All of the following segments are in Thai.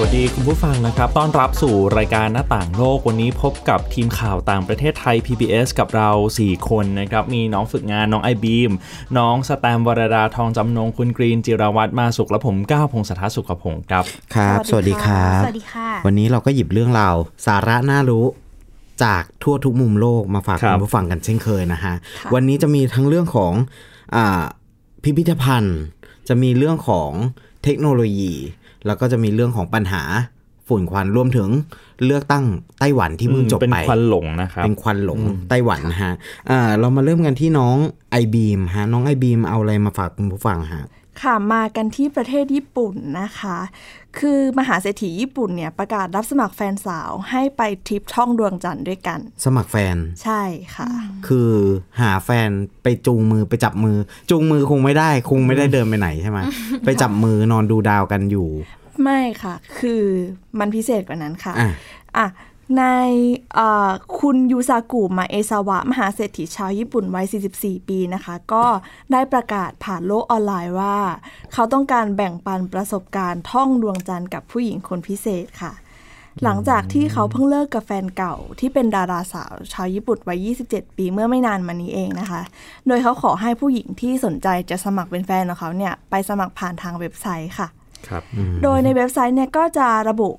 วัสดีคุณผู้ฟังนะครับ ต้อนรับสู่รายการหน้าต่างโลก วันนี้พบกับทีมข่าวต่างประเทศไทย PBS กับเรา 4 คนนะครับ มีน้องฝึกงานน้องไอบีม น้องสแตมวรดาทองจำนง คุณกรีน จิรวัตรมาสุข และผมก้าวพงศธรสุขพงศ์ครับ ครับ สวัสดีครับ สวัสดีค่ะ วันนี้เราก็หยิบเรื่องราวสาระน่ารู้จากทั่วทุกมุมโลกมาฝากครับคุณผู้ฟังกันเช่นเคยนะฮะ วันนี้จะมีทั้งเรื่องของอาพิพิธภัณฑ์ จะมีเรื่องของเทคโนโลยี แล้วก็จะมีเรื่องของปัญหาฝุ่นควันรวมถึงเลือกตั้งไต้หวันที่เพิ่งจบเป็นไปควันหลงนะครับ เป็นควันหลงไต้หวันนะฮะอ่าเรามาเริ่มกันที่น้องไอบีมฮะน้องไอบีมเอาอะไรมาฝากคุณผู้ฟังฮะ ค่ะมากันที่ประเทศญี่ปุ่นนะคะ คือมหาเศรษฐีญี่ปุ่นเนี่ยประกาศรับสมัครแฟนสาวให้ไปทริปท่องดวงจันทร์ด้วยกัน สมัครแฟนใช่ค่ะ คือหาแฟนไปจูงมือไปจับมือ จูงมือคงไม่ได้คงไม่ได้เดินไปไหนใช่ไหมไปจับมือนอนดูดาวกันอยู่ ไม่ค่ะ คือมันพิเศษกว่านั้นค่ะอะอะ ในเอ่อคุณยูซากุมาเอซาวะ มหาเศรษฐีชาวญี่ปุ่นวัย 44 ปีนะคะ ก็ได้ประกาศผ่านโลกออนไลน์ว่า เขาต้องการแบ่งปันประสบการณ์ท่องดวงจันทร์กับผู้หญิงคนพิเศษค่ะ หลังจากที่เขาเพิ่งเลิกกับแฟนเก่าที่เป็นดาราสาวชาวญี่ปุ่นวัย 27 ปีเมื่อไม่นานมานี้เองนะคะ โดยเขาขอให้ผู้หญิงที่สนใจจะสมัครเป็นแฟนของเขาเนี่ยไปสมัครผ่านทางเว็บไซต์ค่ะ ครับ โดยในเว็บไซต์เนี่ยก็จะระบุ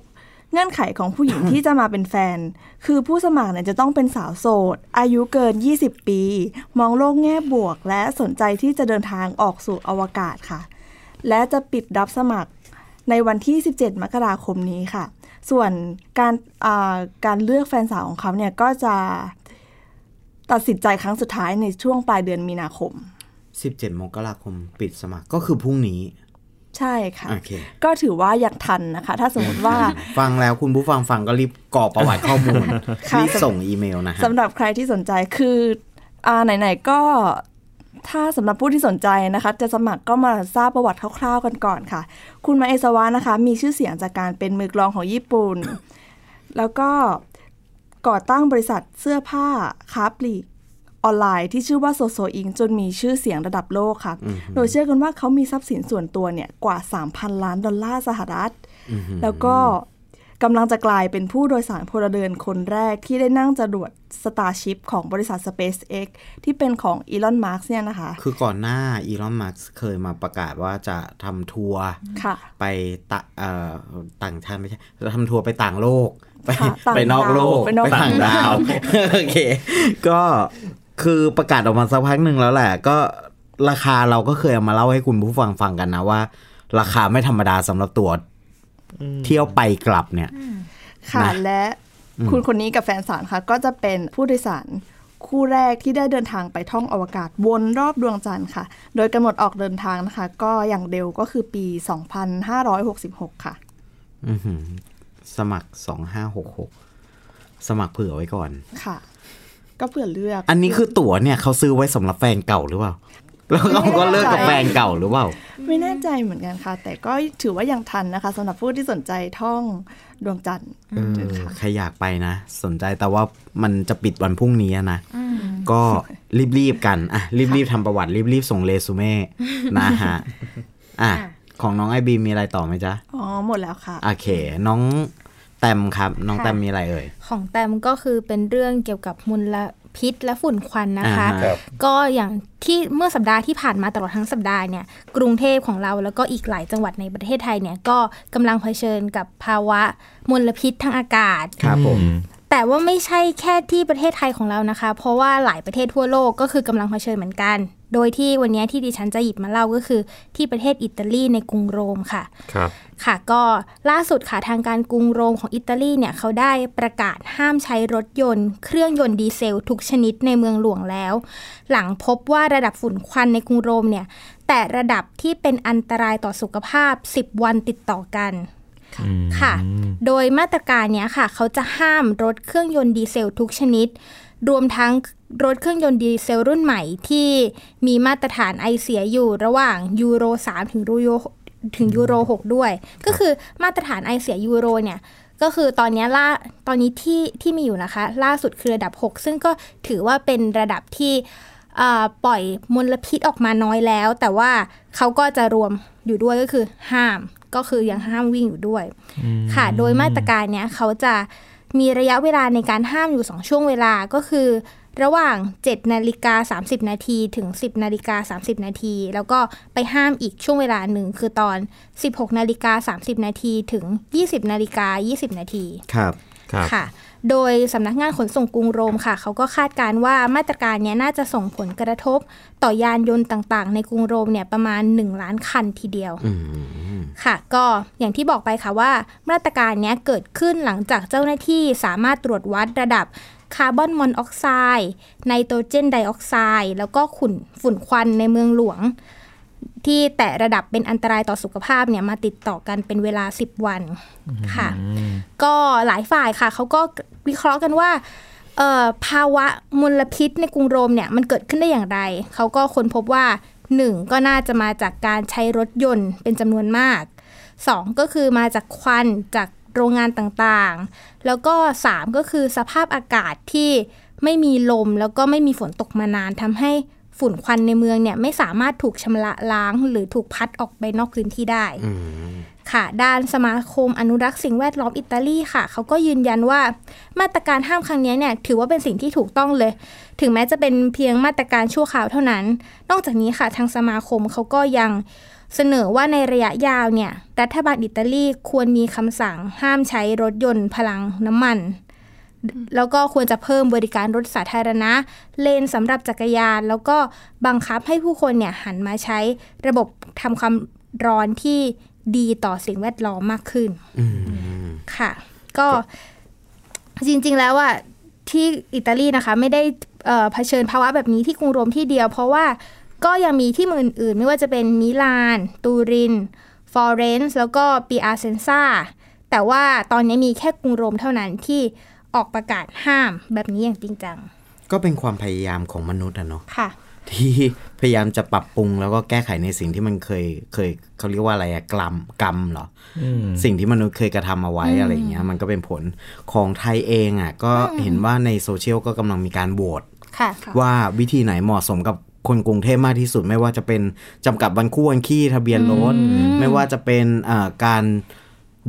เงื่อนไขของผู้หญิงที่จะมาเป็นแฟน คือผู้สมัครเนี่ยจะต้องเป็นสาวโสด อายุเกิน 20 ปี มองโลกแง่บวก และสนใจที่จะเดินทางออกสู่อวกาศค่ะ และจะปิดรับสมัครในวันที่ 17 มกราคมนี้ค่ะ ส่วนการอ่าการเลือกแฟนสาวของเขาเนี่ยก็จะตัดสินใจครั้งสุดท้ายในช่วงปลายเดือนมีนาคม 17 มกราคมปิดสมัครก็คือพรุ่งนี้ ใช่ค่ะโอเคก็ถือว่ายังทันนะคะ ถ้าสมมติว่า ฟังแล้วคุณผู้ฟังฟังก็รีบกรอกประวัติข้อมูลค่ะรีบส่งอีเมลนะฮะสำหรับใครที่สนใจคืออ่าไหนๆก็ถ้าสำหรับผู้ที่สนใจนะคะ จะสมัครก็มาทราบประวัติคร่าวๆกันก่อนค่ะ คุณมาเอซาวะนะคะ มีชื่อเสียงจากการเป็นมือกลองของญี่ปุ่น แล้วก็ก่อตั้งบริษัทเสื้อผ้าค้าปลีก ออนไลน์ที่ชื่อว่าโซโซอิงจนมีชื่อเสียงระดับโลกค่ะ โดยเชื่อกันว่าเขามีทรัพย์สินส่วนตัวเนี่ยกว่า 3,000 ล้านดอลลาร์สหรัฐ แล้วก็กำลังจะกลายเป็นผู้โดยสารพลเรือนคนแรกที่ได้นั่งจรวด Starship ของบริษัท SpaceX ที่เป็นของอีลอนมัสก์เนี่ยนะคะ คือก่อนหน้าอีลอนมัสก์เคยมาประกาศว่าจะทำทัวร์ค่ะไปตะเอ่อต่างชาติไม่ใช่จะทำทัวร์ไปต่างโลก ไปค่ะต่างไปนอกโลกดาวไปนอกต่างดาวดาว โอเค ก็ คือประกาศออกมาสักพักหนึ่งแล้วแหละ ก็ราคาเราก็เคยเอามาเล่าให้คุณผู้ฟังฟังกันนะว่า ราคาไม่ธรรมดาสำหรับตัวเที่ยวไปกลับเนี่ย ค่ะนะและคุณคนนี้กับแฟนสารค่ะ ก็จะเป็นผู้โดยสารคู่แรกที่ได้เดินทางไปท่องอวกาศวนรอบดวงจันทร์ค่ะ โดยกำหนดออกเดินทางนะคะ ก็อย่างเร็วก็คือปี 2566 ค่ะอื้อหือสมัครสองห้าหกหกสมัครเผื่อไว้ก่อน ค่ะ ก็เผื่อเลือก อันนี้คือตั๋วเนี่ยเขาซื้อไว้สำหรับแฟนเก่าหรือเปล่า แล้วเขาก็เลิกกับแฟนเก่าหรือเปล่า ไม่แน่ใจเหมือนกันค่ะ แต่ก็ถือว่ายังทันนะคะสำหรับผู้ที่สนใจท่องดวงจันทร์เออใครอยากไปนะ สนใจแต่ว่ามันจะปิดวันพรุ่งนี้อะนะ ก็รีบๆกันอะรีบๆทำประวัติรีบๆส่งเรซูเม่นะฮะอะของน้องไอบีมีอะไรต่อไหมจ๊ะ อ๋อ หมดแล้วค่ะ โอเค น้อง แตมครับ น้องค่ะแตมมีอะไรเอ่ย ของแตมก็คือเป็นเรื่องเกี่ยวกับมลพิษและฝุ่นควันนะคะอ่าฮะก็อย่างที่เมื่อสัปดาห์ที่ผ่านมาตลอดทั้งสัปดาห์เนี่ยกรุงเทพของเราแล้วก็อีกหลายจังหวัดในประเทศไทยเนี่ยก็กำลังเผชิญกับภาวะมลพิษทางอากาศครับผมแต่ว่าไม่ใช่แค่ที่ประเทศไทยของเรานะคะ เพราะว่าหลายประเทศทั่วโลกก็คือกำลังเผชิญเหมือนกัน โดยที่วันนี้ที่ดิฉันจะหยิบมาเล่าก็คือ ที่ประเทศอิตาลีในกรุงโรมค่ะ ครับ ค่ะ ก็ล่าสุดค่ะทางการกรุงโรมของอิตาลีเนี่ยเขาได้ประกาศห้ามใช้รถยนต์ เครื่องยนต์ดีเซลทุกชนิดในเมืองหลวงแล้ว หลังพบว่าระดับฝุ่นควันในกรุงโรมเนี่ย แต่ระดับที่เป็นอันตรายต่อสุขภาพ 10 วันติดต่อกันค่ะ โดยมาตรการเนี้ยค่ะ เขาจะห้ามรถเครื่องยนต์ดีเซลทุกชนิด รวมทั้ง รถเครื่องยนต์ดีเซลรุ่นใหม่ที่มีมาตรฐานไอเสียอยู่ระหว่างยูโร 3 ถึงยูโรถึงยูโร 6 ด้วย ก็คือมาตรฐานไอเสียยูโรเนี่ยก็คือตอนนี้ล่าตอนนี้ที่ที่มีอยู่นะคะ ล่าสุดคือระดับ 6 ซึ่งก็ถือว่าเป็นระดับที่อ่าปล่อยมลพิษออกมาน้อยแล้ว แต่ว่าเขาก็จะรวมอยู่ด้วยก็คือห้าม ก็คือยังห้ามวิ่งอยู่ด้วย ค่ะ โดยมาตรการเนี้ยเขาจะมีระยะเวลาในการห้ามอยู่ 2 ช่วงเวลาก็คือ ระหว่าง 7 นาฬิกา 30 นาทีถึง 10 นาฬิกา 30 นาที แล้วก็ไปห้ามอีกช่วงเวลาหนึ่งคือตอน 16 นาฬิกา 30 นาทีถึง 20 นาฬิกา 20 นาทีครับครับค่ะ โดยสำนักงานขนส่งกรุงโรมค่ะ เขาก็คาดการณ์ว่ามาตรการเนี้ยน่าจะส่งผลกระทบต่อยานยนต์ต่างๆ ในกรุงโรมเนี่ยประมาณ 1 ล้านคันทีเดียวอืมค่ะ ก็อย่างที่บอกไปค่ะว่า มาตรการเนี้ยเกิดขึ้นหลังจากเจ้าหน้าที่สามารถตรวจวัดระดับ คาร์บอนมอนอกไซด์ไนโตรเจนไดออกไซด์แล้วก็ขุ่นฝุ่นควันในเมืองหลวง ที่แตะระดับเป็นอันตรายต่อสุขภาพเนี่ยมาติดต่อกันเป็นเวลา 10 วันค่ะ ก็หลายฝ่ายค่ะเขาก็วิเคราะห์กันว่าเอ่อภาวะมลพิษในกรุงโรมเนี่ยมันเกิดขึ้นได้อย่างไร เขาก็ค้นพบว่าหนึ่งก็น่าจะมาจากการใช้รถยนต์เป็นจำนวนมากสองก็คือมาจากควันจาก โรงงานต่างๆ แล้วก็สามก็คือสภาพอากาศที่ไม่มีลมแล้วก็ไม่มีฝนตกมานานทำให้ฝุ่นควันในเมืองเนี่ยไม่สามารถถูกชำระล้างหรือถูกพัดออกไปนอกพื้นที่ได้ค่ะ ด้านสมาคมอนุรักษ์สิ่งแวดล้อมอิตาลีค่ะ เขาก็ยืนยันว่ามาตรการห้ามครั้งนี้เนี่ยถือว่าเป็นสิ่งที่ถูกต้องเลย ถึงแม้จะเป็นเพียงมาตรการชั่วคราวเท่านั้น นอกจากนี้ค่ะทางสมาคมเขาก็ยัง เสนอว่าในระยะยาวเนี่ยรัฐบาลอิตาลีควรมีคำสั่งห้ามใช้รถยนต์พลังน้ำมัน แล้วก็ควรจะเพิ่มบริการรถสาธารณะ เลนสำหรับจักรยาน แล้วก็บังคับให้ผู้คนเนี่ยหันมาใช้ระบบทำความร้อนที่ดีต่อสิ่งแวดล้อมมากขึ้นค่ะ ก็จริง ๆ แล้วอะที่อิตาลีนะคะ ไม่ได้เอ่อเผชิญภาวะแบบนี้ที่กรุงโรมที่เดียว เพราะว่า ก็ยังมีที่เมืองอื่นๆ ไม่ว่าจะเป็นมิลาน ตูริน ฟลอเรนซ์ แล้วก็ปิอาเซนซาแต่ว่าตอนนี้มีแค่กรุงโรมเท่านั้นที่ออกประกาศห้ามแบบนี้อย่างจริงจัง ก็เป็นความพยายามของมนุษย์อะเนาะค่ะ ที่พยายามจะปรับปรุงแล้วก็แก้ไขในสิ่งที่มันเคยเคยเขาเรียกว่าอะไรอะกรรมกรรมเหรออสิ่งที่มนุษย์เคยกระทำเอาไว้อะไรอย่างเงี้ย มันก็เป็นผลของไทยเองอะก็เห็นว่าในโซเชียลก็กำลังมีการโหวตค่ะว่าวิธีไหนเหมาะสมกับ คนกรุงเทพมากที่สุด ไม่ว่าจะเป็นจำกัดวันคู่วันขี้ทะเบียนรถไม่ว่าจะเป็นอ่าการ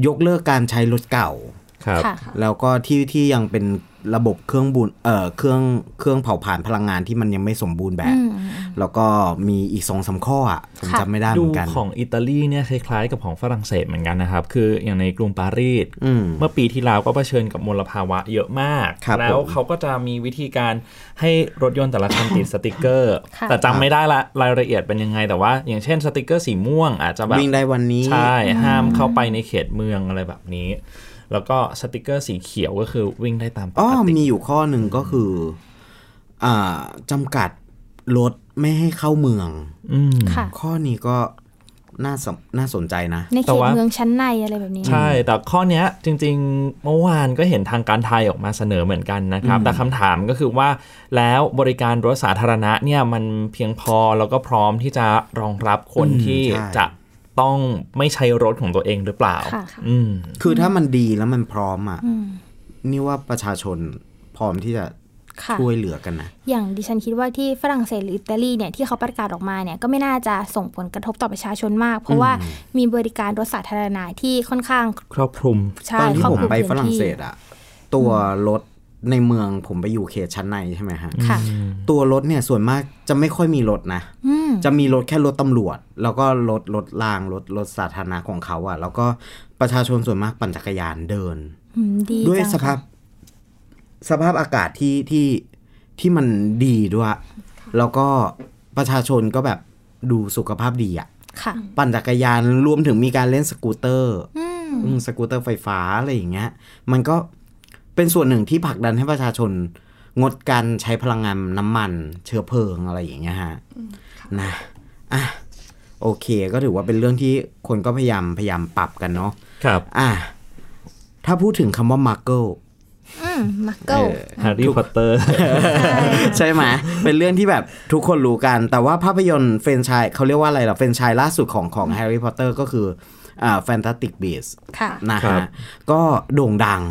ยกเลิกการใช้รถเก่า ครับค่ะแล้วก็ที่ที่ยังเป็นระบบเครื่องบุนเอ่อเครื่องเครื่องเผาผลาญพลังงานที่มันยังไม่สมบูรณ์แบบ แล้วก็มีอีกสองสามข้ออะผมค่ะจำไม่ได้เหดูมือนกันของอิตาลีเนี่ยคล้ายๆกับของฝรั่งเศสเหมือนกันนะครับ คืออย่างในกรุงปารีสอืมเมื่อปีที่แล้วก็เผชิญกับมลภาวะเยอะมากครับแล้วผมเขาก็จะมีวิธีการให้รถยนต์แต่ละคันติดสติกเกอร์ค่ะแต่จำไม่ได้ละรายละเอียดเป็นยังไงแต่ว่า อย่างเช่นสติกเกอร์สีม่วงอาจจะแบบวิ่งได้วันนี้ใช่ห้ามเข้าไปในเขตเมืองอะไรแบบนี้ แล้วก็สติกเกอร์สีเขียวก็คือวิ่งได้ตามปอ๋อกติมีอยู่ข้อหนึ่งก็คืออ่าจำกัดรถไม่ให้เข้าเมืองอืมค่ะข้อนี้ก็น่าสนน่าสนใจนะ ในแต่เขตว่าเมืองชั้นในอะไรแบบนี้ ใช่ แต่ข้อเนี้ยจริงๆ เมื่อวานก็เห็นทางการไทยออกมาเสนอเหมือนกันนะครับ แต่คำถามก็คือว่าแล้วบริการรถสาธารณะเนี่ยมันเพียงพอแล้วก็พร้อมที่จะรองรับคนอืมที่ใช่จะ ต้องไม่ใช้รถของตัวเองหรือเปล่าค่ะอืมคือถ้ามันดีแล้วมันพร้อมอะอืมนี่ว่าประชาชนพร้อมที่จะค่ะช่วยเหลือกันนะ อย่างดิฉันคิดว่าที่ฝรั่งเศสหรืออิตาลีเนี่ยที่เขาประกาศออกมาเนี่ยก็ไม่น่าจะส่งผลกระทบต่อประชาชนมาก เพราะว่ามีบริการรถสาธารณะที่ค่อนข้างครอบคลุมใช่ตอนที่ครอบผมคลุมไปพื้นฝรั่งที่เศสอะตัวรถ ในเมืองผมไปอยู่เขตชั้นในใช่ไหมฮะค่ะตัวรถเนี่ยส่วนมากจะไม่ค่อยมีรถนะอืมจะมีรถแค่รถตำรวจ แล้วก็รถรถรางรถรถสาธารณะของเขาอะแล้วก็ประชาชนส่วนมากปั่นจักรยานเดินอืมดีด้วยจังสภาพสภาพอากาศที่ที่ที่มันดีด้วย แล้วก็ประชาชนก็แบบดูสุขภาพดีอะค่ะ ปั่นจักรยานรวมถึงมีการเล่นสกูตเตอร์อืมอืมสกูตเตอร์ไฟฟ้าอะไรอย่างเงี้ย มันก็ เป็นส่วนหนึ่งที่ผลักดันให้ประชาชน งดการใช้พลังงานน้ำมัน เชื้อเพลิงอะไรอย่างเงี้ยฮะนะอะโอเค ก็ถือว่าเป็นเรื่องที่คนก็พยายามพยายามปรับกันเนาะครับ อะถ้าพูดถึงคำว่ามาร์เกิลอืมมักเกิลแฮร์รี่พอตเตอร์ใช่ไหมเป็นเรื่องที่แบบทุกคนรู้กัน แต่ว่าภาพยนตร์แฟรนไชส์เขาเรียกว่าอะไรล่ะแฟรนไชส์ล่าสุดของของแฮร์รี่พอตเตอร์ก็คืออ่า Fantastic Beasts ค่ะนะครัฮะบก็โด่งดัง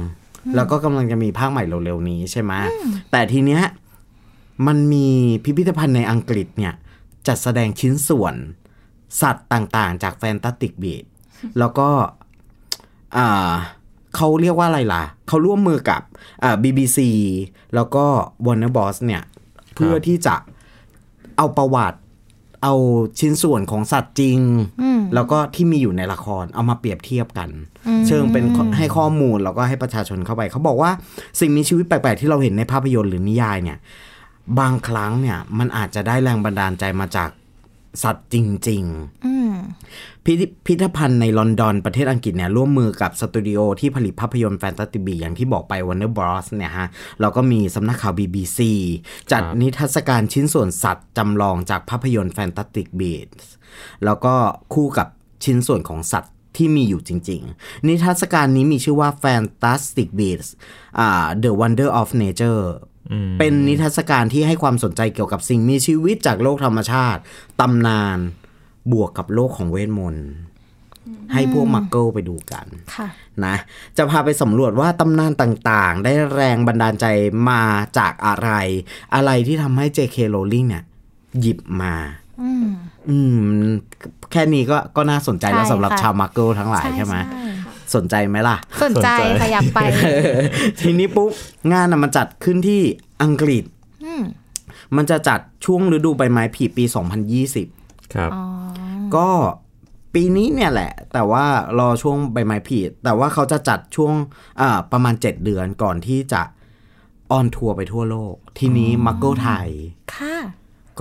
แล้วก็กำลังจะมีภาคใหม่เร็วๆนี้ใช่ไหมแต่ทีเนี้ยมันมีพิพิธภัณฑ์ในอังกฤษเนี่ยจัดแสดงชิ้นส่วนสัตว์ต่างๆ จากแฟนตาติกบีดแล้วก็อ่าเขาเรียกว่าอะไรล่ะ เขาร่วมมือกับอ่า BBC แล้วก็ Warner Bros เนี่ย เพื่อที่จะเอาประวัติ เอาชิ้นส่วนของสัตว์จริง แล้วก็ที่มีอยู่ในละครเอามาเปรียบเทียบกัน เชิงเป็นข้อให้ข้อมูลแล้วก็ให้ประชาชนเข้าไป เขาบอกว่าสิ่งมีชีวิตแปลกๆที่เราเห็นในภาพยนตร์หรือนิยายเนี่ย บางครั้งเนี่ยมันอาจจะได้แรงบันดาลใจมาจาก สัตว์จริงๆอืมพิพิพิธภัณฑ์ในลอนดอนประเทศอังกฤษเนี่ยร่วมมือกับสตูดิโอที่ผลิตภาพยนตร์แฟนตาซีบีอย่างที่บอกไป Warner Bros เนี่ยฮะแล้วก็มีสำนักข่าว BBC จัดครับนิทรรศการชิ้นส่วนสัตว์จำลองจากภาพยนตร์แฟนตาติกบีดแล้วก็คู่กับชิ้นส่วนของสัตว์ที่มีอยู่จริง ๆ นิทรรศการนี้มีชื่อว่า Fantastic Beasts อ่า The Wonder of Nature เป็นนิทรรศการที่ให้ความสนใจเกี่ยวกับสิ่งมีชีวิตจากโลกธรรมชาติ ตำนานบวกกับโลกของเวทมนต์ให้พวกมักเกิลไปดูกันค่ะนะจะพาไปสำรวจว่าตำนานต่างๆ ได้แรงบันดาลใจมาจากอะไร อะไรที่ทำให้ J.K. Rowling เนี่ย หยิบมาอืมอืมแค่นี้ก็ก็น่าสนใจแล้วใช่สำหรับค่ะชาวมักเกิลทั้งหลายใช่ไหม สนใจไหมล่ะสนใจสนใจค่ะอยากไป ทีนี้ปุ๊บงานน่ะมันจัดขึ้นที่อังกฤษอืมมันจะจัดช่วงฤดูใบไม้ผลิปี 2020 ครับอ๋อก็ปีนี้เนี่ยแหละ แต่ว่ารอช่วงใบไม้ผลิแต่ว่าเขาจะจัดช่วงอ่าประมาณ 7 เดือนก่อนที่จะ on tour ไปทั่วโลก ทีนี้มักเกิลไทยค่ะ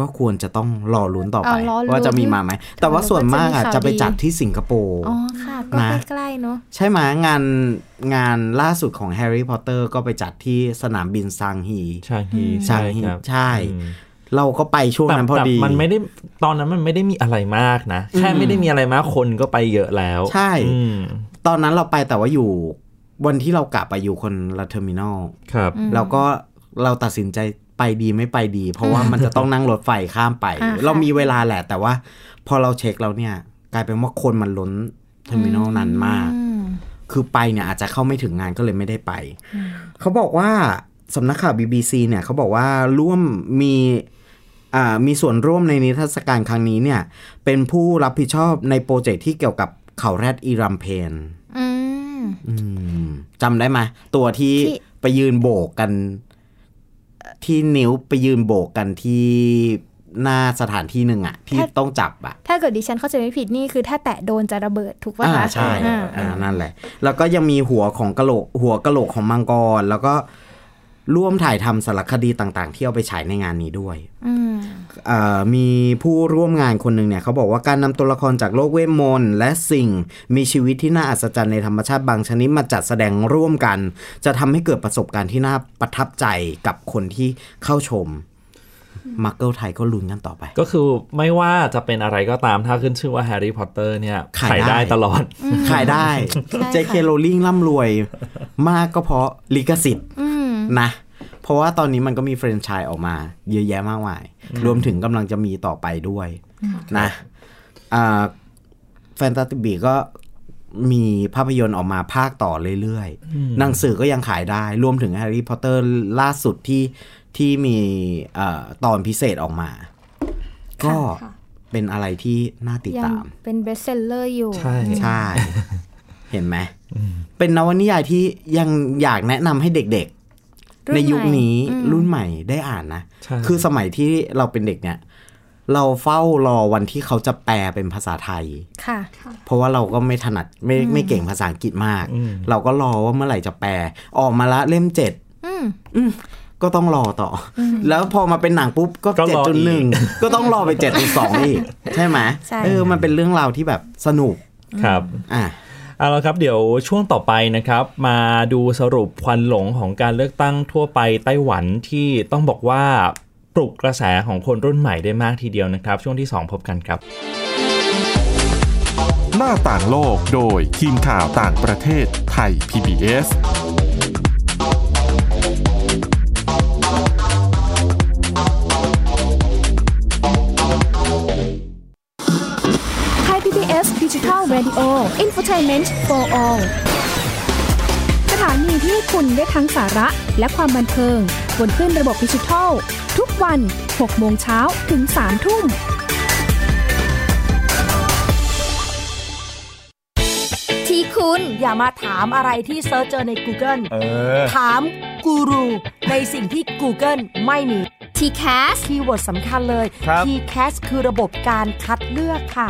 ก็ควรจะต้องรอลุ้นต่อไปเอารอลุ้นว่าจะมีมาไหม แต่ว่าส่วนมากอะว่าจะจะมีไปข่าวดีจัดที่สิงคโปร์อ๋อค่ะก็นะใกล้ๆเนาะใช่ไหมงานงานล่าสุดของแฮร์รี่พอตเตอร์ก็ไปจัดที่สนามบินชางงีชางงีชางงีครับใช่อืมเราก็ไปช่วงแต่นั้นพอแต่ดี มันไม่ได้ตอนนั้นมันไม่ได้มีอะไรมากนะ แค่ไม่ได้มีอะไรมากคนก็ไปเยอะแล้ว ใช่อืมตอนนั้นเราไปแต่ว่าอยู่วันที่เรากลับไปอยู่คนละ terminal ครับ แล้วก็เราตัดสินใจ ไปดีไม่ไปดี เพราะว่ามันจะต้องนั่งรถไฟข้ามไปอ่าค่ะเรามีเวลาแหละ แต่ว่า พอเราเช็คแล้วเนี่ย กลายเป็นว่าคนมันล้น terminal นั้นมากอืมคือไปเนี่ยอาจจะเข้าไม่ถึงงานก็เลยไม่ได้ไป เขาบอกว่าสำนักข่าว BBC เนี่ยเขาบอกว่าร่วมมีอ่ามีส่วนร่วมในนิทรรศการครั้งนี้เนี่ย เป็นผู้รับผิดชอบใน project ที่เกี่ยวกับเขาแรด Erumpentอืมอืมจำได้ไหมตัวที่ที่ไปยืนโบกกัน ที่นิ้วไปยืนโบกกันที่หน้าสถานที่หนึ่งอะที่ต้องจับอะถ้าเกิดดิฉันเข้าใจไม่ผิดนี่คือถ้าแตะโดนจะระเบิดถูกป่ะอ่าคะใช่อ่าอ่านั่นแหละ แล้วก็ยังมีหัวของกะโหลกหัวกะโหลกของมังกร แล้วก็ ร่วมถ่ายทำสารคดีต่างๆ ที่เอาไปฉายในงานนี้ด้วยอืมอ่ามีผู้ร่วมงานคนหนึ่งเนี่ยเขาบอกว่าการนำตัวละครจากโลกเวทมนต์และสิ่งมีชีวิตที่น่าอัศจรรย์ในธรรมชาติบางชนิดมาจัดแสดงร่วมกัน จะทำให้เกิดประสบการณ์ที่น่าประทับใจกับคนที่เข้าชมมักเกิลไทยก็ลุ้นกันต่อไป ก็คือไม่ว่าจะเป็นอะไรก็ตามถ้าขึ้นชื่อว่าแฮร์รี่พอตเตอร์เนี่ย ขายได้ได้ตลอด ขายได้ใช่ค่ะเจ.เค. โรว์ลิงร่ำรวยมากก็เพราะลิขสิทธิ์อืม นะ เพราะว่าตอนนี้มันก็มีแฟรนไชส์ออกมา เยอะแยะมากมาย รวมถึงกำลังจะมีต่อไปด้วยนะอ่า Fantastic Beasts ก็มีภาพยนตร์ออกมาภาคต่อเรื่อยๆ หนังสือก็ยังขายได้ รวมถึงแฮร์รี่พอตเตอร์ล่าสุดที่ที่มีเอ่อตอนพิเศษออกมา ก็ค่ะเป็นอะไรที่น่าติดยังตาม เป็น bestseller อยู่ ใช่ใช่ เห็นไหม เป็นนวนิยายที่ยังอยากแนะนำให้เด็กๆ ในยุคนี้รุ่นใหม่ได้อ่านนะใช่คือสมัยที่เราเป็นเด็กเนี่ย เราเฝ้ารอวันที่เขาจะแปลเป็นภาษาไทยค่ะ เพราะว่าเราก็ไม่ถนัดไม่ไม่เก่งภาษาอังกฤษมาก เราก็รอว่าเมื่อไหร่จะแปล ออกมาละเล่มเจ็ดอืมก็ต้องรอต่ออแล้วพอมาเป็นหนังปุ๊บก็ก็เจ็ดรอจุดอีหนึ่งกก็ต้องรอไปเจ็ดจุดสองอีกใช่ไหมใช่เออมันเป็นเรื่องราวที่แบบสนุกครับ อะ เอาละครับเดี๋ยวช่วงต่อไปนะครับมาดูสรุปควันหลงของการเลือกตั้งทั่วไปไต้หวันที่ต้องบอกว่าปลุกกระแสของคนรุ่นใหม่ได้มากทีเดียวนะครับ ช่วงที่ 2 พบกันครับ หน้าต่างโลกโดยทีมข่าวต่างประเทศไทย PBS Radio Infotainment for All สถานีที่ให้คุณได้ทั้งสาระและความบันเทิงบนคลื่นระบบดิจิทัล ทุกวัน 6 โมงเช้าถึง 3 ทุ่มที่คุณอย่ามาถามอะไรที่ search เจอใน Google ถามกูรูในสิ่งที่ Google ไม่มี TCAS keyword สำคัญเลย TCAS คือระบบการคัดเลือกค่ะ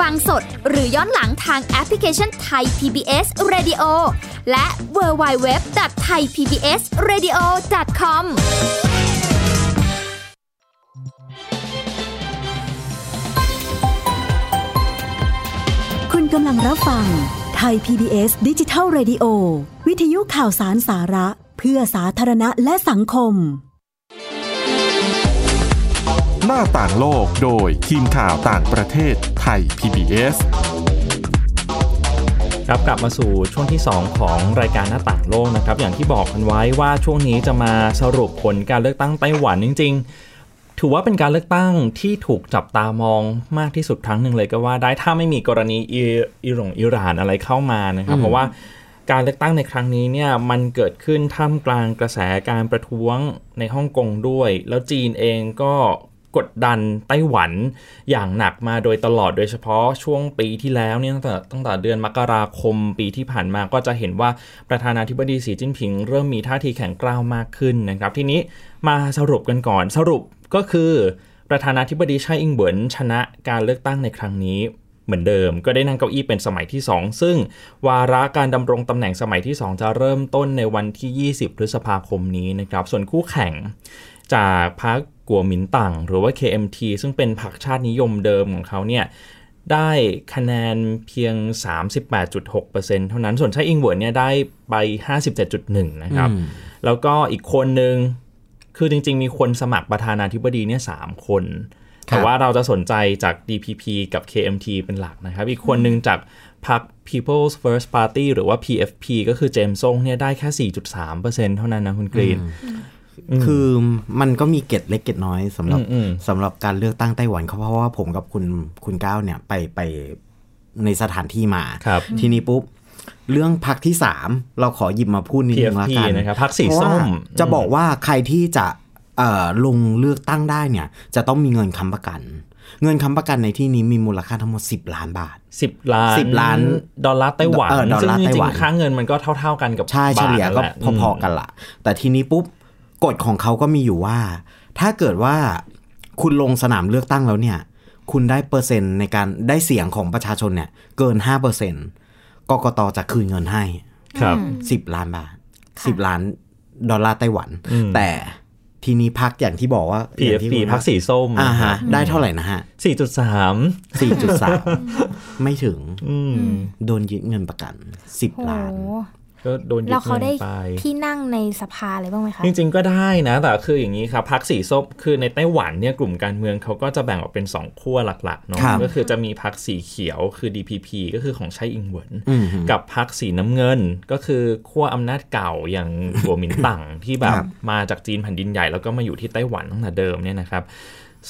ฟังสดหรือย้อนหลังทางแอปพลิเคชันไทย PBS Radio และ w w w t h a i PBS Radio com คุณกำลังรับฟังไทย PBS ดิจิทัล Radio วิทยุข่าวสารสาระ เพื่อสาธารณะและสังคม หน้าต่างโลกโดยทีมข่าวต่างประเทศไทย PBS ครับกลับมาสู่ช่วงที่ 2 ของรายการหน้าต่างโลกนะครับ อย่างที่บอกกันไว้ว่าช่วงนี้จะมาสรุปผลการเลือกตั้งไต้หวันจริง ๆ ถือว่าเป็นการเลือกตั้งที่ถูกจับตามองมากที่สุดครั้งหนึ่งเลยก็ว่าได้ถ้าไม่มีกรณีอิอิหร่งอิหร่านอะไรเข้ามานะครับ เพราะว่าการเลือกตั้งในครั้งนี้เนี่ยมันเกิดขึ้นท่ามกลางกระแสการประท้วงในฮ่องกงด้วย แล้วจีนเองก็ กดดันไต้หวันอย่างหนักมาโดยตลอดโดยเฉพาะช่วงปีที่แล้วเนี่ยตั้งแต่ตั้งแต่เดือนมกราคมปีที่ผ่านมาก็จะเห็นว่าประธานาธิบดีสีจิ้นผิง เริ่มมีท่าทีแข็งกร้าวมากขึ้นนะครับ ทีนี้มาสรุปกันก่อนสรุปก็คือประธานาธิบดีไช่อิงเหวินชนะการเลือกตั้งในครั้งนี้เหมือนเดิมก็ได้นั่งเก้าอี้เป็นสมัยที่ 2 ซึ่งวาระการดำรงตำแหน่งสมัยที่ 2 จะเริ่มต้นในวันที่ 20 พฤษภาคมนี้นะครับ ส่วนคู่แข่งจากพรรค กัวหมินตั่งหรือว่า KMT ซึ่งเป็นพรรคชาตินิยมเดิมของเขาเนี่ยได้คะแนนเพียง 38.6%เท่านั้น ส่วนไช่อิงเหวินเนี่ยได้ไป 57.1 นะครับ แล้วก็อีกคนหนึ่งคือจริง ๆ มีคนสมัครประธานาธิบดีเนี่ยสามคน แต่ว่าเราจะสนใจจาก DPP กับ KMT เป็นหลักนะครับ อีกคนหนึ่งจากพรรค People's First Party หรือว่า PFP ก็คือเจมส์ซงเนี่ยได้แค่ 4.3%เท่านั้นนะคุณกรีน คือมันก็มีเกร็ดเล็กเกร็ดน้อยสำหรับอืมอืมสำหรับการเลือกตั้งไต้หวันเขาเพราะว่าผมกับคุณคุณก้าวเนี่ยไปไปในสถานที่มาครับทีนี้ปุ๊บ เรื่องพักที่สามเราขอหยิบมาพูดนิดนึงละ PFP กันนะครับพรรคสีเพาะว่าส้มจะบอกว่าใครที่จะเอ่อลงเลือกตั้งได้เนี่ย จะต้องมีเงินค้ำประกัน เงินค้ำประกันในที่นี้มีมูลค่าทั้งหมด 10 ล้านบาท 10 ล้าน 10 ล้าน ดอลลาร์ไต้หวันเออดอลลาร์ซึ่งจไต้ริหงวันๆค่าเงินมันก็เท่า ๆกันกับใช่เฉลี่ยก็บาทนั่นแหละพอๆกันละแต่ทีนี้ปุ๊บ กฎของเขาก็มีอยู่ว่า ถ้าเกิดว่าคุณลงสนามเลือกตั้งแล้วเนี่ย คุณได้เปอร์เซ็นต์ในการได้เสียงของประชาชนเนี่ย เกินห้าเปอร์เซ็นต์กกตจะคืนเงินให้ครับสิบล้านบาทสิบล้านดอลลาร์ไต้หวัน แต่ทีนี้พักอย่างที่บอกว่าอย่างที่ PFP คุณพรรคสีส้มอ่าฮะได้เท่าไหร่นะฮะ4.3สี่จุดสามไม่ถึงอืมโดนยึดเงินประกันสิบโหล้าน ก็โดนยึแล้ดวเขาเงินได้ไปที่นั่งในสภาเลยบ้างไหมคะ จริงๆก็ได้นะ แต่คืออย่างนี้ครับพรรคสีส้มคือในไต้หวันเนี่ยกลุ่มการเมืองเขาก็จะแบ่งออกเป็น 2ขั้วหลักๆเนาะครับก็คือจะมีพรรคสีเขียวคือ DPP ก็คือของไช่อิงเหวินอืมกับพรรคสีน้ำเงินก็คือขั้วอำนาจเก่าอย่างกัวหมินตั๋งที่แบบครับมาจากจีนแผ่นดินใหญ่แล้วก็มาอยู่ที่ไต้หวันตั้งแต่เดิมเนี่ยนะครับ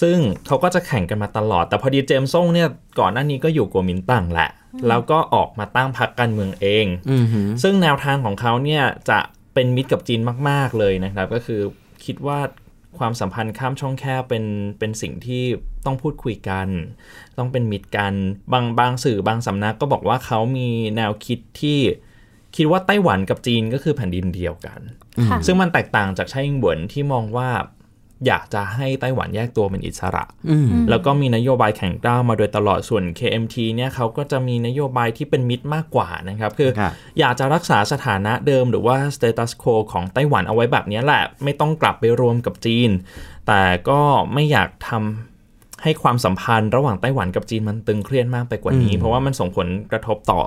ซึ่งเขาก็จะแข่งกันมาตลอด แต่พอดีเจมส์ซ่งเนี่ยก่อนหน้านี้ก็อยู่กัวหมินตั๋งแหละ แล้วก็ออกมาตั้งพรรคการเมืองเองอืมฮึซึ่งแนวทางของเขาเนี่ยจะเป็นมิตรกับจีนมาก ๆ เลยนะครับ ก็คือคิดว่าความสัมพันธ์ข้ามช่องแคบเป็นเป็นสิ่งที่ต้องพูดคุยกัน ต้องเป็นมิตรกันบางบางสื่อบางสำนักก็บอกว่าเขามีแนวคิดที่คิดว่าไต้หวันกับจีนก็คือแผ่นดินเดียวกันค่ะซึ่งมันแตกต่างจากไช่อิงเหวินที่มองว่า อยากจะให้ไต้หวันแยกตัวเป็นอิสระอืมแล้วก็มีนโยบายแข่งกล้าวมาโดยตลอดส่วน KMT เนี่ยเขาก็จะมีนโยบายที่เป็นมิตรมากกว่านะครับ คือครับอยากจะรักษาสถานะเดิมหรือว่า status quo ของไต้หวันเอาไว้แบบนี้แหละ ไม่ต้องกลับไปรวมกับจีน แต่ก็ไม่อยากทำให้ความสัมพันธ์ระหว่างไต้หวันกับจีนมันตึงเครียดมากไปกว่านี้ เพราะว่ามันส่งผลกระทบต่อ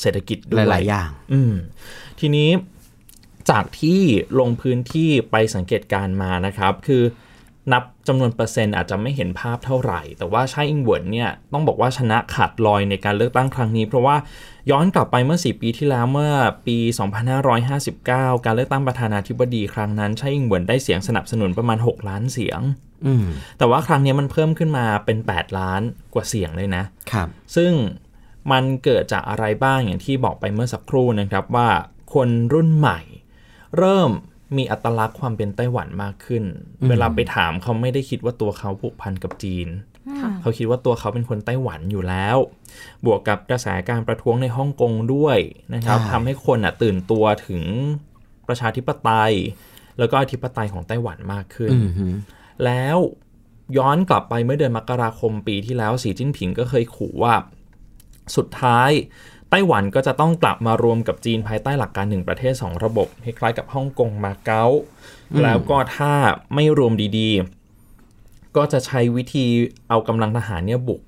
เศรษฐกิจด้หวยลาย ๆ อย่าง อืมทีนี้ จากที่ลงพื้นที่ไปสังเกตการณ์มานะครับ คือนับจำนวนเปอร์เซ็นต์อาจจะไม่เห็นภาพเท่าไหร่ แต่ว่าชาอิงเหวินเนี่ยต้องบอกว่าชนะขาดลอยในการเลือกตั้งครั้งนี้ เพราะว่าย้อนกลับไปเมื่อ 4 ปีที่แล้วเมื่อปี 2559 การเลือกตั้งประธานาธิบดีครั้งนั้นชาอิงเหวินได้เสียงสนับสนุนประมาณ 6 ล้านเสียงอืมแต่ว่าครั้งนี้มันเพิ่มขึ้นมาเป็น 8 ล้านกว่าเสียงเลยนะครับ ซึ่งมันเกิดจากอะไรบ้างอย่างที่บอกไปเมื่อสักครู่นะครับว่าคนรุ่นใหม่ เริ่มมีอัตลักษณ์ความเป็นไต้หวันมากขึ้น เวลาไปถามเขาไม่ได้คิดว่าตัวเขาผูกพันกับจีน เขาคิดว่าตัวเขาเป็นคนไต้หวันอยู่แล้ว บวกกับกระแสการประท้วงในฮ่องกงด้วยนะครับใช่ทำให้คนอะตื่นตัวถึงประชาธิปไตย แล้วก็อธิปไตยของไต้หวันมากขึ้นอืมฮึแล้วย้อนกลับไปเมื่อเดือนมกราคมปีที่แล้วสีจิ้นผิงก็เคยขู่ว่า สุดท้าย ไต้หวันก็จะต้องกลับมารวมกับจีนภายใต้หลักการหนึ่งประเทศสองระบบคล้ายๆกับฮ่องกงมาเก๊าแล้วก็ถ้าไม่รวมดีๆ ก็จะใช้วิธีเอากำลังทหารเนี่ยบุก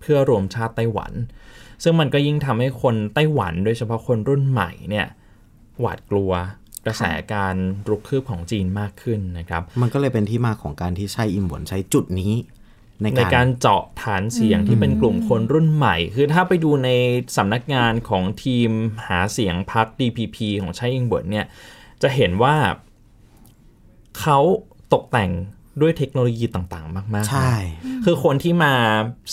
เพื่อรวมชาติไต้หวัน ซึ่งมันก็ยิ่งทำให้คนไต้หวันโดยเฉพาะคนรุ่นใหม่เนี่ยหวาดกลัวกระแสการรุกคืบของจีนมากขึ้นนะครับ มันก็เลยเป็นที่มาของการที่ใช้อิมหวนใช้จุดนี้ ในในการการเจาะฐานเสียงที่เป็นกลุ่มคนรุ่นใหม่ คือถ้าไปดูในสำนักงานของทีมหาเสียงพรรค DPP ของชาอิงเบิร์ดเนี่ย จะเห็นว่าเขาตกแต่ง ด้วยเทคโนโลยีต่างๆ มากๆนะใช่ คือคนที่มา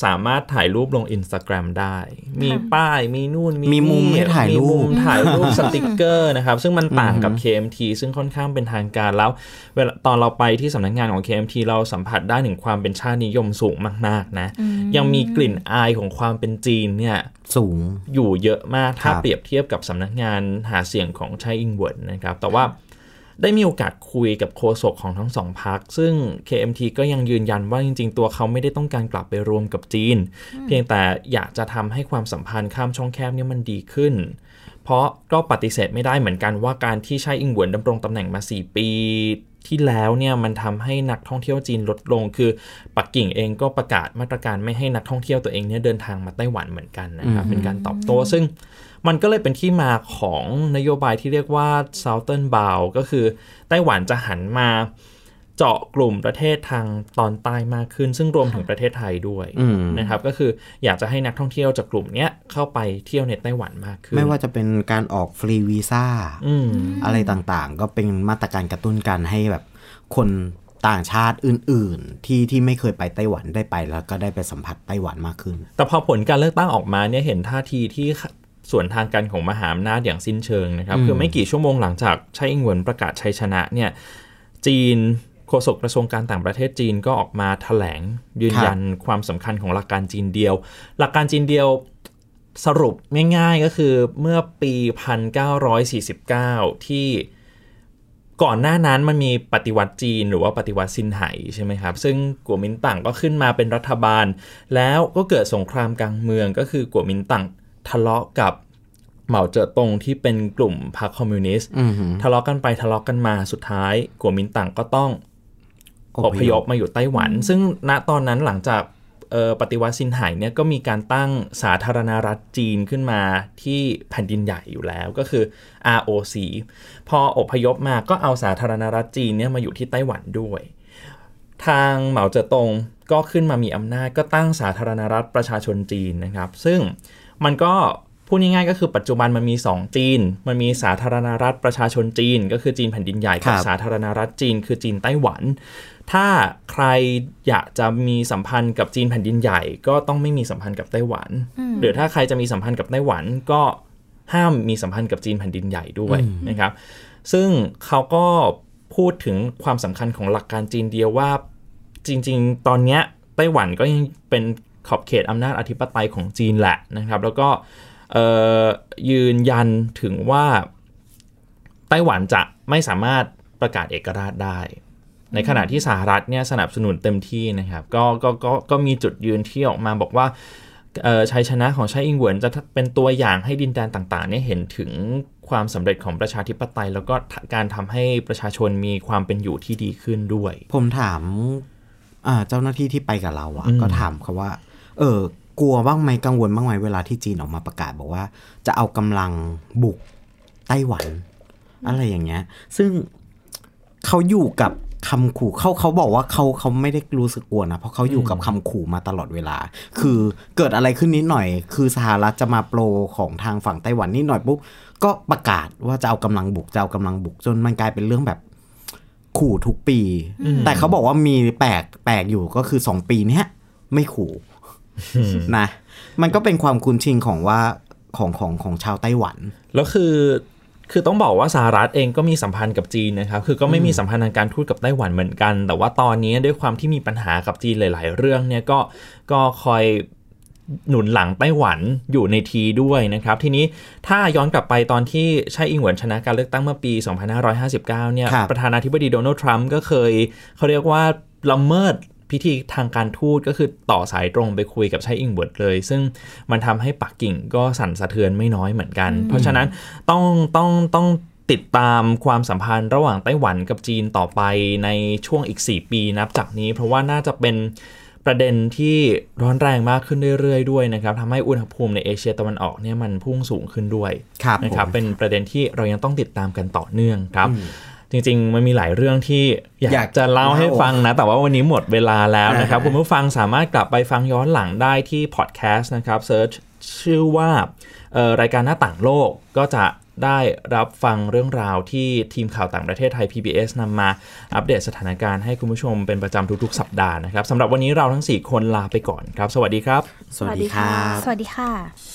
สามารถถ่ายรูปลง Instagram ได้ มีป้าย มีนู่น มีมีมุมนี่ให้ถ่ายรูปมีมุมถ่ายรูปสติกเกอร์นะครับ ซึ่งมันต่างกับ KMT ซึ่งค่อนข้างเป็นทางการแล้ว เวลาตอนเราไปที่สำนักงานของ KMT เราสัมผัสได้ถึงความเป็นชาตินิยมสูงมากๆ นะ ยังมีกลิ่นอายของความเป็นจีนเนี่ยสูงอยู่เยอะมาก ถ้าครับเปรียบเทียบกับสำนักงานหาเสียงของชายอิงเวิร์ดนะครับ แต่ว่า ได้มีโอกาสคุยกับโฆษกของทั้งสองพัก ซึ่ง KMT ก็ยังยืนยันว่าจริง ๆ ตัวเขาไม่ได้ต้องการกลับไปรวมกับจีน เพียงแต่อยากจะทำให้ความสัมพันธ์ข้ามช่องแคบนี่มันดีขึ้น เพราะก็ปฏิเสธไม่ได้เหมือนกันว่าการที่ใชายอิงหวนดำรงตำแหน่งมา 4 ปีที่แล้วเนี่ยมันทำให้นักท่องเที่ยวจีนลดลง คือปักกิ่งเองก็ประกาศมาตรการไม่ให้นักท่องเที่ยวตัวเองเนี่ยเดินทางมาไต้หวันเหมือนกันนะครับเป็นการตอบโต้ซึ่ง มันก็เลยเป็นที่มาของนโยบายที่เรียกว่า Southern Bound ก็คือไต้หวันจะหันมาเจาะกลุ่มประเทศทางตอนใต้มากขึ้น ซึ่งรวมถึงประเทศไทยด้วยอืมนะครับ ก็คืออยากจะให้นักท่องเที่ยวจากกลุ่มเนี้ยเข้าไปเที่ยวในไต้หวันมากขึ้น ไม่ว่าจะเป็นการออกฟรีวีซ่าอืมอะไรต่างๆ ก็เป็นมาตรการกระตุ้นการให้แบบคนต่างชาติอื่น ๆ ที่ที่ไม่เคยไปไต้หวันได้ไปแล้วก็ได้ไปสัมผัสไต้หวันมากขึ้น แต่พอผลการเลือกตั้งออกมาเนี่ยเห็นท่าทีที่ ส่วนทางการของมหาอำนาจอย่างสิ้นเชิงนะครับอืมคือไม่กี่ชั่วโมงหลังจากไช่อิงเหวินประกาศชัยชนะเนี่ยจีนโฆษกกระทรวงการต่างประเทศจีนก็ออกมาถแถลงยืนยันความสำคัญของหลักการจีนเดียว หลักการจีนเดียวสรุปง่ายๆก็คือเมื่อปี 1949 ที่ก่อนหน้านั้นมันมีปฏิวัติจีนหรือว่าปฏิวัติซินไห่ใช่ไหมครับ ซึ่งกัวมินตั๋งก็ขึ้นมาเป็นรัฐบาล แล้วก็เกิดสงครามกลางเมืองก็คือกัวมินตั๋ง ทะเลาะกับเหมาเจ๋อตงที่เป็นกลุ่มพรรคคอมมิวนิสต์อือหือทะเลาะกันไปทะเลาะกันมาสุดท้ายกัวมินตั๋งก็ต้องอพยพมาอยู่ไต้หวัน ซึ่งณตอนนั้นหลังจากเอ่อปฏิวัติซินไห่เนี่ยก็มีการตั้งสาธารณรัฐจีนขึ้นมาที่แผ่นดินใหญ่อยู่แล้วก็คือ ROC พออพยพมาก็เอาสาธารณรัฐจีนเนี่ยมาอยู่ที่ไต้หวันด้วย ทางเหมาเจ๋อตงก็ขึ้นมามีอำนาจก็ตั้งสาธารณรัฐประชาชนจีนนะครับ ซึ่ง มันก็พูดง่ายๆก็คือปัจจุบันมันมี 2 จีน มันมีสาธารณรัฐประชาชนจีน ก็คือจีนแผ่นดินใหญ่กับครับสาธารณรัฐจีน คือจีนไต้หวัน ถ้าใครอยากจะมีสัมพันธ์กับจีนแผ่นดินใหญ่ ก็ต้องไม่มีสัมพันธ์กับไต้หวัน หรือถ้าใครจะมีสัมพันธ์กับไต้หวันก็ห้ามมีสัมพันธ์กับจีนแผ่นดินใหญ่ด้วยนะครับ ซึ่งเขาก็พูดถึงความสำคัญของหลักการจีนเดียวว่าจริง ๆ ตอนเนี้ยไต้หวันก็ยังเป็น ขอบเขตอำนาจอธิปไตยของจีนแหละนะครับ แล้วก็เอ่อยืนยันถึงว่าไต้หวันจะไม่สามารถประกาศเอกราชได้ ในขณะที่สหรัฐเนี่ยสนับสนุนเต็มที่นะครับ ก็ก็ก็ก็มีจุดยืนที่ออกมาบอกว่าเอ่อชัยชนะของไช่อิงเหวินจะเป็นตัวอย่างให้ดินแดนต่างๆเนี่ยเห็นถึงความสำเร็จของประชาธิปไตย แล้วก็การทำให้ประชาชนมีความเป็นอยู่ที่ดีขึ้นด้วย ผมถามอ่าเจ้าหน้าที่ที่ไปกับเราอะอืมก็ถามเขาว่า เออกลัวบ้างไหมกังวลบ้างไหมเวลาที่จีนออกมาประกาศบอกว่า จะเอากำลังบุกไต้หวัน อะไรอย่างเงี้ย ซึ่งเขาอยู่กับคำขู่เขาเขาบอกว่าเขาเขาไม่ได้รู้สึกกลัวนะเพราะเขาอยู่กับคำขู่มาตลอดเวลา คือเกิดอะไรขึ้นนิดหน่อย คือสหรัฐจะมาโปรของทางฝั่งไต้หวันนิดหน่อยปุ๊บก็ประกาศว่าจะเอากำลังบุกจะเอากำลังบุกจนมันกลายเป็นเรื่องแบบขู่ทุกปี แต่เขาบอกว่ามีแปลกแปลกอยู่ก็คือสองปีเนี้ยไม่ขู่ นะมันก็เป็นความคุ้นชินของว่าของของของชาวไต้หวัน แล้วคือคือต้องบอกว่าสหรัฐเองก็มีสัมพันธ์กับจีนนะครับ คือก็ไม่มีสัมพันธ์ทางการทูตกับไต้หวันเหมือนกัน แต่ว่าตอนนี้ด้วยความที่มีปัญหากับจีนหลาย ๆ เรื่องเนี่ยก็ก็คอยหนุนหลังไต้หวันอยู่ในทีด้วยนะครับ ทีนี้ถ้าย้อนกลับไปตอนที่ไช่อิงเหวินชนะการเลือกตั้งเมื่อปี 2559 เนี่ยครับประธานาธิบดีโดนัลด์ทรัมป์ก็เคยเขาเรียกว่าละเมิด พิธีทางการทูตก็คือต่อสายตรงไปคุยกับไช่อิงเหวินเลย ซึ่งมันทำให้ปักกิ่งก็สั่นสะเทือนไม่น้อยเหมือนกัน เพราะฉะนั้นต้องต้องต้องติดตามความสัมพันธ์ระหว่างไต้หวันกับจีนต่อไปในช่วงอีก 4 ปีนับจากนี้ เพราะว่าน่าจะเป็นประเด็นที่ร้อนแรงมากขึ้นเรื่อยๆด้วยนะครับทำให้อุณหภูมิในเอเชียตะวันออกเนี่ยมันพุ่งสูงขึ้นด้วยครับนะครับผมเป็นประเด็นที่เรายังต้องติดตามกันต่อเนื่องครับ จริง ๆ มันมีหลายเรื่องที่อยากอยากจะเล่าให้เล่าฟังนะ แต่ว่าวันนี้หมดเวลาแล้วนะครับอ่าคุณผู้ฟังสามารถกลับไปฟังย้อนหลังได้ที่พอดแคสต์นะครับ search ชื่อว่าเอ่อรายการหน้าต่างโลกก็จะได้รับฟังเรื่องราวที่ทีมข่าวต่างประเทศไทย PBS นำมาอัปเดตสถานการณ์ให้คุณผู้ชมเป็นประจำทุกๆ สัปดาห์นะครับสำหรับวันนี้เราทั้ง 4 คนลาไปก่อนครับ สวัสดีครับ สวัสดีครับ สวัสดีค่ะ